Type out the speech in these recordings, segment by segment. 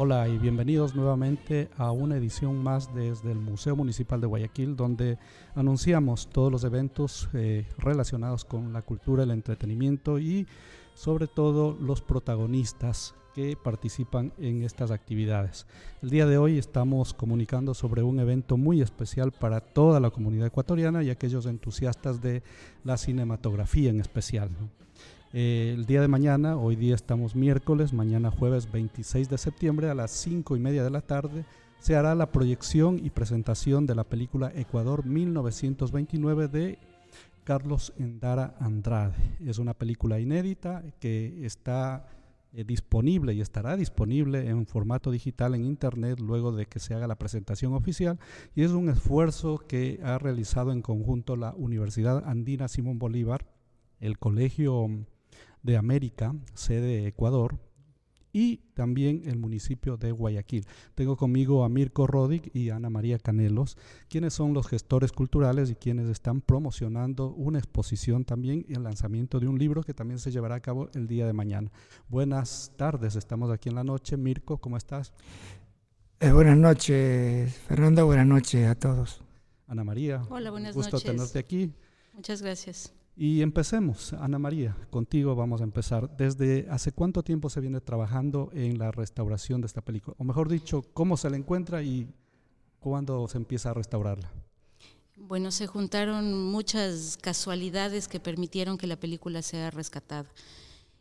Hola y bienvenidos nuevamente a una edición más desde el Museo Municipal de Guayaquil, donde anunciamos todos los eventos eh, relacionados con la cultura, el entretenimiento y sobre todo los protagonistas que participan en estas actividades. El día de hoy estamos comunicando sobre un evento muy especial para toda la comunidad ecuatoriana y aquellos entusiastas de la cinematografía en especial. Eh, el día de mañana, hoy día estamos miércoles, mañana jueves 26 de septiembre a las 5 y media de la tarde, se hará la proyección y presentación de la película Ecuador 1929 de Carlos Endara Andrade. Es una película inédita que está eh, disponible y estará disponible en formato digital en internet luego de que se haga la presentación oficial y es un esfuerzo que ha realizado en conjunto la Universidad Andina Simón Bolívar, el Colegio de América, sede Ecuador, y también el municipio de Guayaquil. Tengo conmigo a Mirko Rodig y Ana María Canelos, quienes son los gestores culturales y quienes están promocionando una exposición también y el lanzamiento de un libro que también se llevará a cabo el día de mañana. Buenas tardes, estamos aquí en la noche. Mirko, ¿cómo estás? Eh, buenas noches, Fernando, buenas noches a todos. Ana María. Hola, buenas gusto noches. tenerte aquí. Muchas gracias. Y empecemos, Ana María, contigo vamos a empezar. ¿Desde hace cuánto tiempo se viene trabajando en la restauración de esta película? O mejor dicho, ¿cómo se la encuentra y cuándo se empieza a restaurarla? Bueno, se juntaron muchas casualidades que permitieron que la película sea rescatada.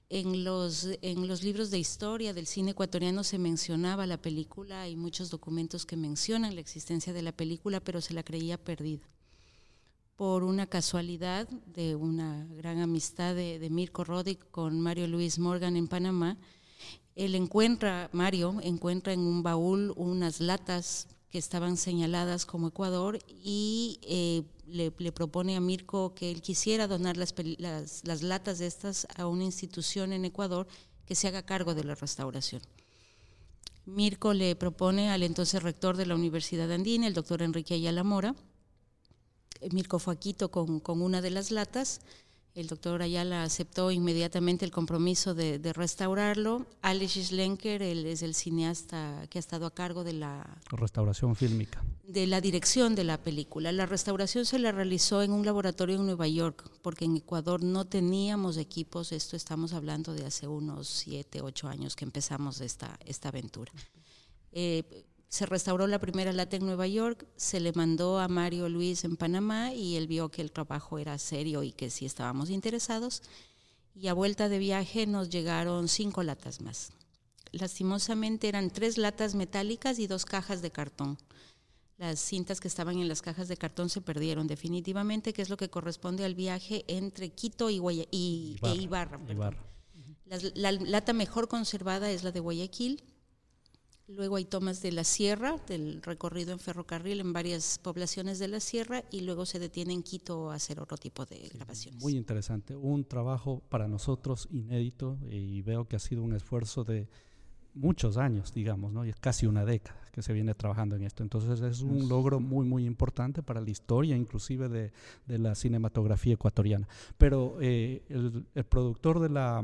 En los, en los libros de historia del cine ecuatoriano se mencionaba la película, hay muchos documentos que mencionan la existencia de la película, pero se la creía perdida por una casualidad de una gran amistad de, Mirko Rodic con Mario Luis Morgan en Panamá, él encuentra, Mario encuentra en un baúl unas latas que estaban señaladas como Ecuador y eh, le, le, propone a Mirko que él quisiera donar las, las, las, latas de estas a una institución en Ecuador que se haga cargo de la restauración. Mirko le propone al entonces rector de la Universidad Andina, el doctor Enrique Ayala Mora, Mirko fue a Quito con, con, una de las latas. El doctor Ayala aceptó inmediatamente el compromiso de, de restaurarlo. Alex Schlenker, él es el cineasta que ha estado a cargo de la restauración fílmica. De la dirección de la película. La restauración se la realizó en un laboratorio en Nueva York, porque en Ecuador no teníamos equipos. Esto estamos hablando de hace unos siete, ocho años que empezamos esta, esta aventura. Eh, se restauró la primera lata en Nueva York, se le mandó a Mario Luis en Panamá y él vio que el trabajo era serio y que sí estábamos interesados. Y a vuelta de viaje nos llegaron cinco latas más. Lastimosamente eran tres latas metálicas y dos cajas de cartón. Las cintas que estaban en las cajas de cartón se perdieron definitivamente, que es lo que corresponde al viaje entre Quito y, Guaya y Ibarra. E Ibarra. Ibarra. La, la lata mejor conservada es la de Guayaquil Luego hay tomas de la sierra, del recorrido en ferrocarril en varias poblaciones de la sierra y luego se detiene en Quito a hacer otro tipo de grabaciones. Muy interesante, un trabajo para nosotros inédito y veo que ha sido un esfuerzo de muchos años, digamos, ¿no? Y es casi una década que se viene trabajando en esto. Entonces es un logro muy, muy importante para la historia, inclusive de, de la cinematografía ecuatoriana. Pero eh, el, el, productor de la,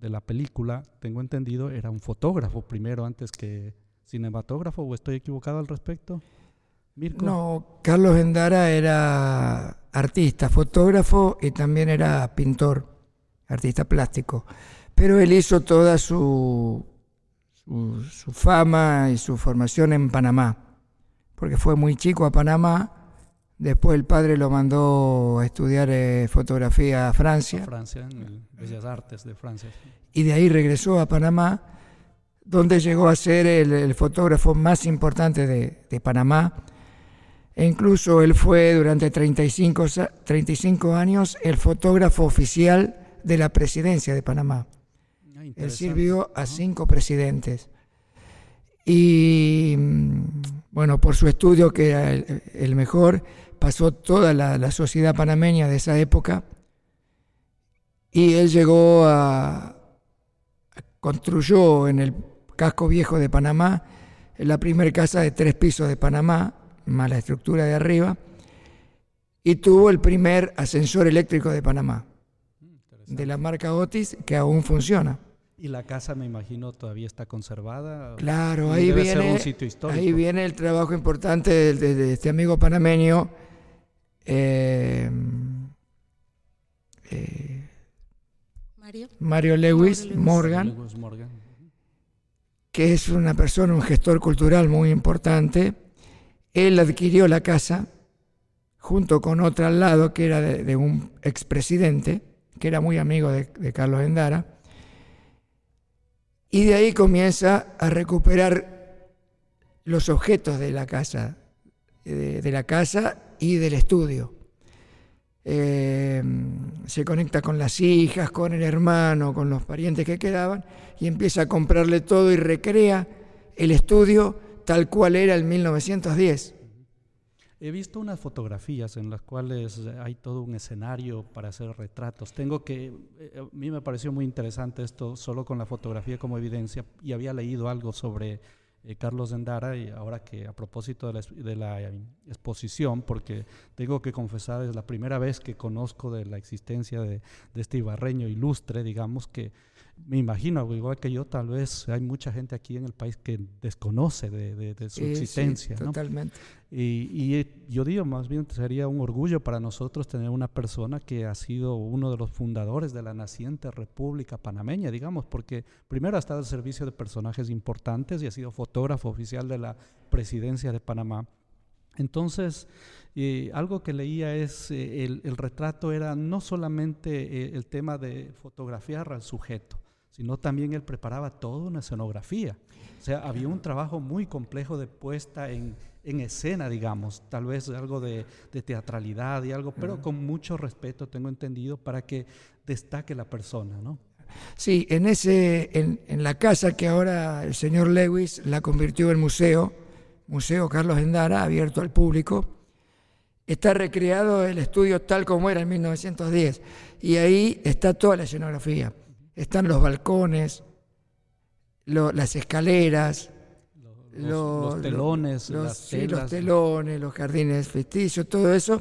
de la película, tengo entendido, era un fotógrafo primero antes que cinematógrafo, ¿o estoy equivocado al respecto? Mirko. No, Carlos Endara era artista, fotógrafo y también era pintor, artista plástico. Pero él hizo toda su su, su, fama y su formación en Panamá, porque fue muy chico a Panamá, después el padre lo mandó a estudiar eh, fotografía a Francia. A Francia, en el Bellas Artes de Francia. Y de ahí regresó a Panamá, donde llegó a ser el, el fotógrafo más importante de, de, Panamá. E incluso él fue durante 35, 35 años el fotógrafo oficial de la presidencia de Panamá. Él sirvió a cinco presidentes. Y bueno, por su estudio, que era el, el mejor, pasó toda la, la, sociedad panameña de esa época. Y él llegó a, construyó en el casco viejo de Panamá la primera casa de tres pisos de Panamá, más la estructura de arriba, y tuvo el primer ascensor eléctrico de Panamá, de la marca Otis, que aún funciona. Y la casa, me imagino, todavía está conservada. Claro, ahí viene, ahí viene el trabajo importante de, este amigo panameño. Eh, eh, Mario. Lewis, Morgan, que es una persona, un gestor cultural muy importante. Él adquirió la casa junto con otra al lado que era de, un expresidente, que era muy amigo de, Carlos Endara, y de ahí comienza a recuperar los objetos de la casa, de, la casa y del estudio. Eh, se conecta con las hijas, con el hermano, con los parientes que quedaban y empieza a comprarle todo y recrea el estudio tal cual era en 1910. He visto unas fotografías en las cuales hay todo un escenario para hacer retratos. Tengo que, eh, a mí me pareció muy interesante esto solo con la fotografía como evidencia y había leído algo sobre eh, Carlos Zendara y ahora que a propósito de la, eh, exposición, porque tengo que confesar, es la primera vez que conozco de la existencia de, de este ibarreño ilustre, digamos que me imagino, igual que yo, tal vez hay mucha gente aquí en el país que desconoce de, su existencia. totalmente. Y, yo digo, más bien sería un orgullo para nosotros tener una persona que ha sido uno de los fundadores de la naciente República Panameña, digamos, porque primero ha estado al servicio de personajes importantes y ha sido fotógrafo oficial de la presidencia de Panamá. Entonces, eh, algo que leía es, eh, el, el, retrato era no solamente eh, el tema de fotografiar al sujeto, sino también él preparaba toda una escenografía. O sea, había un trabajo muy complejo de puesta en, escena, digamos, tal vez algo de, teatralidad y algo, pero con mucho respeto, tengo entendido, para que destaque la persona, ¿no? Sí, en, ese, en, en la casa que ahora el señor Lewis la convirtió en museo, Museo Carlos Endara, abierto al público, está recreado el estudio tal como era en 1910, y ahí está toda la escenografía están los balcones, las escaleras, los, telones, los, los telones, los jardines ficticios, todo eso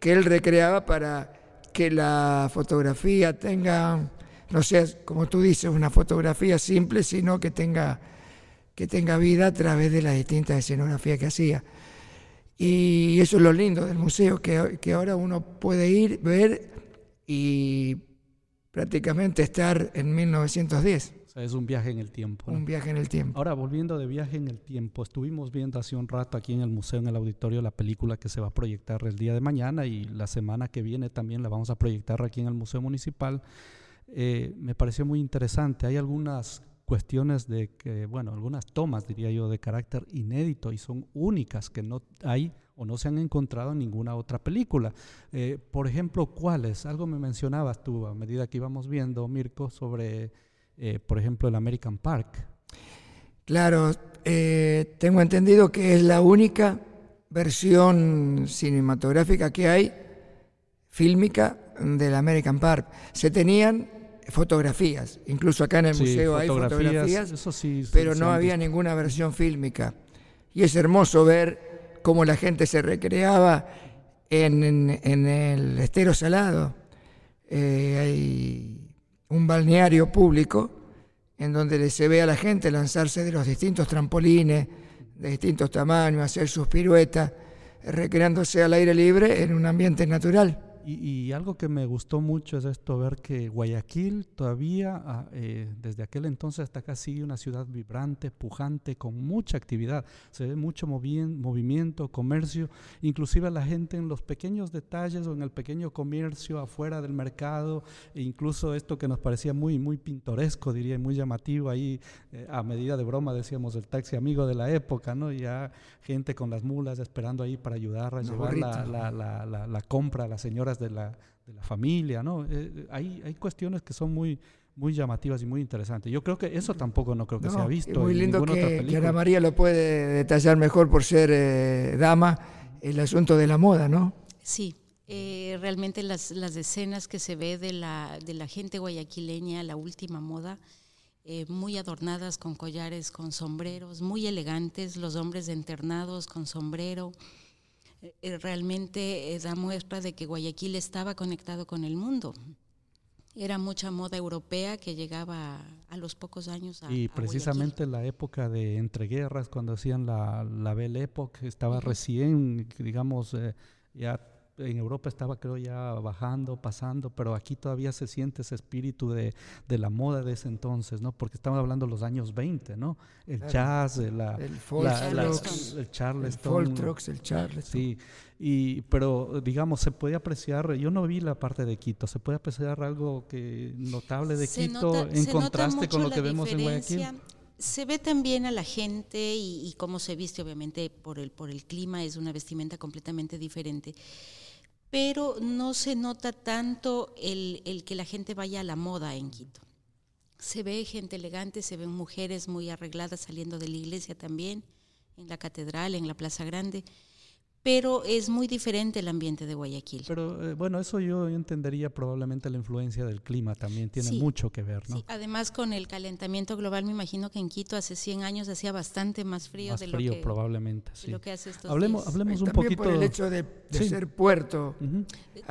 que él recreaba para que la fotografía tenga, no sea, como tú dices, una fotografía simple, sino que tenga, que tenga vida a través de las distintas escenografías que hacía. Y eso es lo lindo del museo, que, que ahora uno puede ir, ver y prácticamente estar en 1910. O sea, es un viaje en el tiempo. Un viaje en el tiempo. Ahora, volviendo de viaje en el tiempo, estuvimos viendo hace un rato aquí en el museo, en el auditorio, la película que se va a proyectar el día de mañana y la semana que viene también la vamos a proyectar aquí en el Museo Municipal. Eh, me pareció muy interesante. Hay algunas cuestiones de que, bueno, algunas tomas, diría yo, de carácter inédito y son únicas que no hay o no se han encontrado en ninguna otra película. Eh, por ejemplo, ¿cuáles? Algo me mencionabas tú a medida que íbamos viendo, Mirko, sobre, eh, por ejemplo, el American Park. Claro, eh, tengo entendido que es la única versión cinematográfica que hay, fílmica, del American Park. Se tenían fotografías, incluso acá en el museo hay fotografías, pero no había ninguna versión fílmica. Y es hermoso ver cómo la gente se recreaba en, el estero salado. Eh, hay un balneario público en donde se ve a la gente lanzarse de los distintos trampolines de distintos tamaños, hacer sus piruetas, recreándose al aire libre en un ambiente natural. Y, algo que me gustó mucho es esto, ver que Guayaquil todavía, ah, eh, desde aquel entonces hasta acá, sigue una ciudad vibrante, pujante, con mucha actividad. Se ve mucho movimiento, comercio, inclusive la gente en los pequeños detalles o en el pequeño comercio afuera del mercado, e incluso esto que nos parecía muy, muy pintoresco, diría, muy llamativo, ahí eh, a medida de broma decíamos el taxi amigo de la época, ¿no? Ya gente con las mulas esperando ahí para ayudar a llevar la, la, la compra a las de la, de la familia, ¿no? Eh, hay, hay cuestiones que son muy, muy llamativas y muy interesantes. Yo creo que eso tampoco no creo que se ha visto. Es muy lindo que, Ana María lo puede detallar mejor por ser eh, dama, el asunto de la moda, ¿no? Sí, eh, realmente las, las, escenas que se ve de la, de la gente guayaquileña, la última moda, muy adornadas con collares, con sombreros, muy elegantes, los hombres enternados con sombrero, eh, realmente eh, da muestra de que Guayaquil estaba conectado con el mundo. era mucha moda europea que llegaba a los pocos años a Y precisamente la época de entreguerras, cuando hacían la, la Belle Époque, estaba recién, digamos, eh, ya en Europa estaba creo ya bajando, pasando, pero aquí todavía se siente ese espíritu de, de la moda de ese entonces, ¿no? Porque estamos hablando de los años 20, ¿no? El jazz, la, el Charleston. el Charleston. El, Charleston. Sí, y, pero digamos, se puede apreciar, yo no vi la parte de Quito, se puede apreciar algo que notable de Quito en contraste con lo que vemos en Guayaquil se ve también a la gente y, y, cómo se viste, obviamente por el, por el clima es una vestimenta completamente diferente pero no se nota tanto el, que la gente vaya a la moda en Quito. Se ve gente elegante, se ven mujeres muy arregladas saliendo de la iglesia también, en la catedral, en la Plaza Grande pero es muy diferente el ambiente de Guayaquil. Pero eh, bueno, eso yo entendería probablemente la influencia del clima también tiene mucho que ver, ¿no? Sí, además con el calentamiento global, me imagino que en Quito hace 100 años hacía bastante más frío de lo que probablemente, sí. lo que hace estos hablemos, días. Hablemos un también poquito por el hecho de, ser puerto.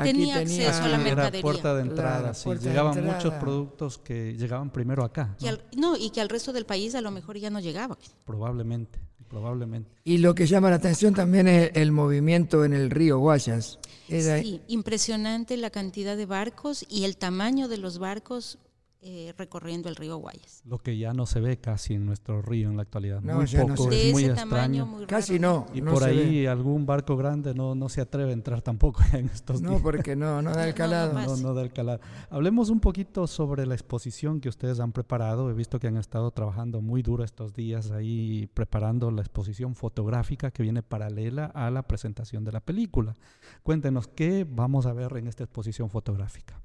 tenía, acceso a la mercadería. Era puerta de entrada, sí. Llegaban muchos productos que llegaban primero acá. ¿no? y que al resto del país a lo mejor ya no llegaba. Probablemente probablemente. Y lo que llama la atención también es el movimiento en el río Guayas. sí, impresionante la cantidad de barcos y el tamaño de los barcos eh, recorriendo el río Guayas. Lo que ya no se ve casi en nuestro río en la actualidad. muy poco, es muy extraño. casi no. Y por ahí algún barco grande no, no se atreve a entrar tampoco en estos no, porque no, no da el calado. No, no, da el calado. Hablemos un poquito sobre la exposición que ustedes han preparado. He visto que han estado trabajando muy duro estos días ahí preparando la exposición fotográfica que viene paralela a la presentación de la película. Cuéntenos, ¿qué vamos a ver en esta exposición fotográfica?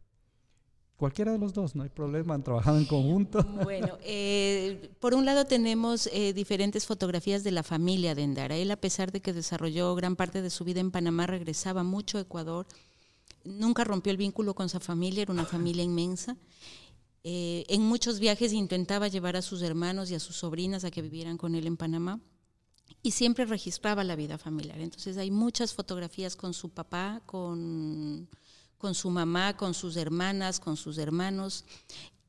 Cualquiera de los dos, no hay problema, han trabajado en conjunto. Bueno, eh, por un lado tenemos eh, diferentes fotografías de la familia de Endara. Él, a pesar de que desarrolló gran parte de su vida en Panamá, regresaba mucho a Ecuador. Nunca rompió el vínculo con su familia, era una familia inmensa. Eh, en muchos viajes intentaba llevar a sus hermanos y a sus sobrinas a que vivieran con él en Panamá y siempre registraba la vida familiar. Entonces hay muchas fotografías con su papá, con con su mamá, con sus hermanas, con sus hermanos.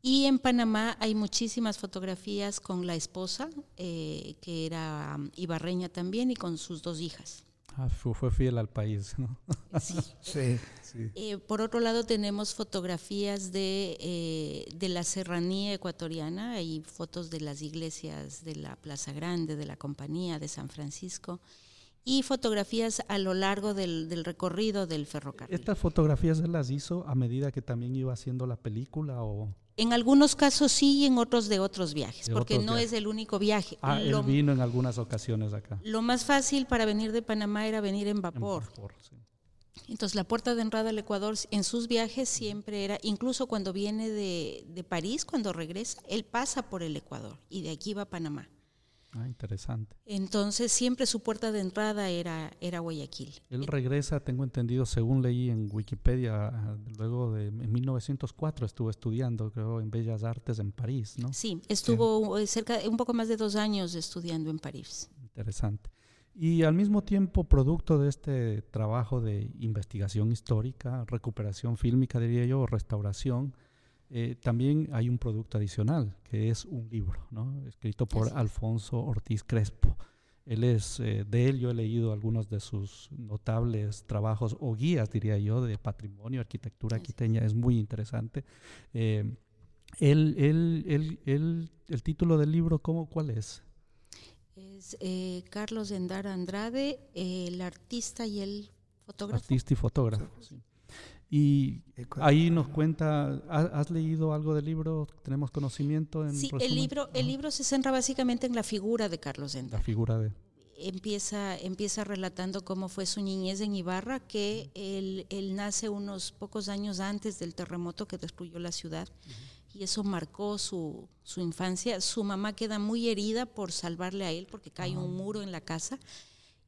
Y en Panamá hay muchísimas fotografías con la esposa, eh, que era um, ibarreña también, y con sus dos hijas. Ah, fue fiel al país, ¿no? Sí. sí. Eh, por otro lado, tenemos fotografías de, eh, de la serranía ecuatoriana, hay fotos de las iglesias de la Plaza Grande, de la Compañía, de San Francisco y fotografías a lo largo del, recorrido del ferrocarril. ¿Estas fotografías él las hizo a medida que también iba haciendo la película o...? En algunos casos sí y en otros de otros viajes, porque no es el único viaje. Ah, él vino en algunas ocasiones acá. Lo más fácil para venir de Panamá era venir en vapor. Entonces la puerta de entrada al Ecuador en sus viajes siempre era, incluso cuando viene de, de París, cuando regresa, él pasa por el Ecuador y de aquí va a Panamá. Ah, interesante. Entonces siempre su puerta de entrada era, era Guayaquil. Él regresa, tengo entendido, según leí en Wikipedia, luego de en 1904 estuvo estudiando, creo, en Bellas Artes en París, ¿no? Sí, estuvo eh, cerca, un poco más de dos años estudiando en París. Interesante. Y al mismo tiempo, producto de este trabajo de investigación histórica, recuperación fílmica, diría yo, restauración, eh, también hay un producto adicional, que es un libro, ¿no? escrito por Alfonso Ortiz Crespo. Él es, eh, de él yo he leído algunos de sus notables trabajos o guías, diría yo, de patrimonio, arquitectura quiteña, es muy interesante. Eh, el, el, el, el, título del libro, ¿cómo, ¿cuál es? Es Carlos Endara Andrade, el artista y el fotógrafo. Artista y fotógrafo, sí. Y ahí nos cuenta, ¿has leído algo del libro? ¿Tenemos conocimiento? En sí, el libro, el libro se centra básicamente en la figura de Carlos Endara. La figura de... Empieza, empieza relatando cómo fue su niñez en Ibarra, que él, él nace unos pocos años antes del terremoto que destruyó la ciudad. Y eso marcó su, su, infancia. Su mamá queda muy herida por salvarle a él porque cae un muro en la casa.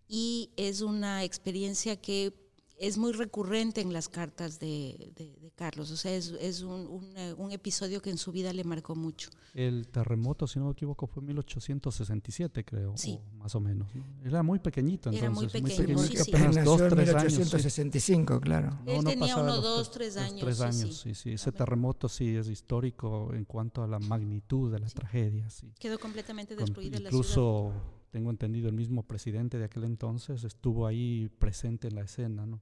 Y es una experiencia que es muy recurrente en las cartas de, Carlos, o sea, es, es un, un, episodio que en su vida le marcó mucho. El terremoto, si no me equivoco, fue en 1867, creo, más o menos. Era muy pequeñito, entonces. Era muy pequeño, muy pequeño sí, apenas dos, tres 1865, años. claro. Él tenía uno, dos, tres años. Tres años, sí, sí. Ese terremoto sí es histórico en cuanto a la magnitud de la tragedia. Sí. Quedó completamente destruida la ciudad. Incluso, tengo entendido, el mismo presidente de aquel entonces estuvo ahí presente en la escena, ¿no?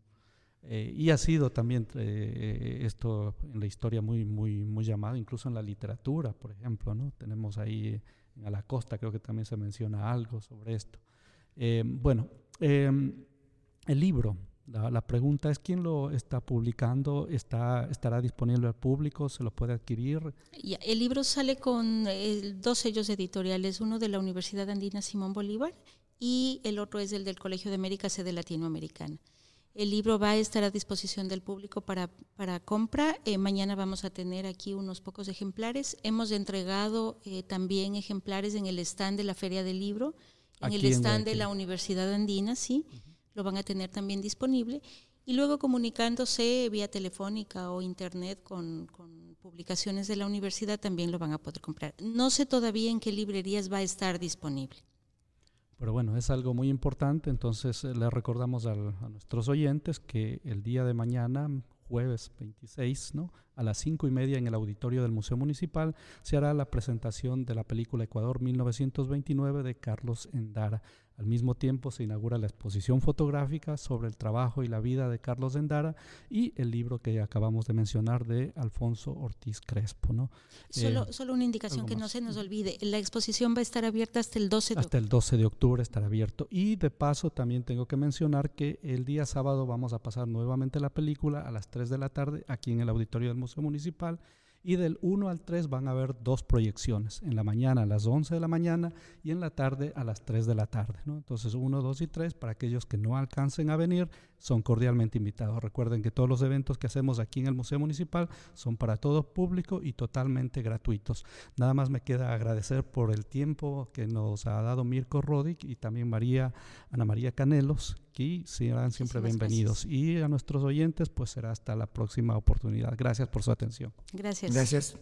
Eh, y ha sido también eh, esto en la historia muy, muy, muy llamado, incluso en la literatura, por ejemplo, ¿no? Tenemos ahí en la costa, creo que también se menciona algo sobre esto. Eh, bueno, em, el libro, la, pregunta es quién lo está publicando, está, estará disponible al público, se lo puede adquirir. el libro sale con dos sellos editoriales, uno de la Universidad Andina Simón Bolívar y el otro es el del Colegio de América, sede latinoamericana. El libro va a estar a disposición del público para, para compra. Eh, mañana vamos a tener aquí unos pocos ejemplares. Hemos entregado eh, también ejemplares en el stand de la Feria del Libro, en el stand de la Universidad Andina, sí, lo van a tener también disponible. Y luego comunicándose vía telefónica o internet con, con publicaciones de la universidad también lo van a poder comprar. No sé todavía en qué librerías va a estar disponible. Pero bueno, es algo muy importante, entonces eh, le recordamos a nuestros oyentes que el día de mañana, jueves 26, ¿no? a las cinco y media en el auditorio del Museo Municipal, se hará la presentación de la película Ecuador 1929 de Carlos Endara. Al mismo tiempo se inaugura la exposición fotográfica sobre el trabajo y la vida de Carlos Endara y el libro que acabamos de mencionar de Alfonso Ortiz Crespo. ¿no? Solo, eh, solo una indicación que no se nos olvide, la exposición va a estar abierta hasta el 12 de Hasta el 12 de octubre estará abierto. Y de paso también tengo que mencionar que el día sábado vamos a pasar nuevamente la película a las 3 de la tarde aquí en el auditorio del Museo Municipal y del 1 al 3 van a haber dos proyecciones, en la mañana a las 11 de la mañana y en la tarde a las 3 de la tarde. ¿no? Entonces 1, 2 y 3, para aquellos que no alcancen a venir, son cordialmente invitados. Recuerden que todos los eventos que hacemos aquí en el Museo Municipal son para todo público y totalmente gratuitos. Nada más me queda agradecer por el tiempo que nos ha dado Mirko Rodic y también María, Ana María Canelos, que serán siempre bienvenidos. Y a nuestros oyentes, pues será hasta la próxima oportunidad. Gracias por su atención. Gracias. Gracias.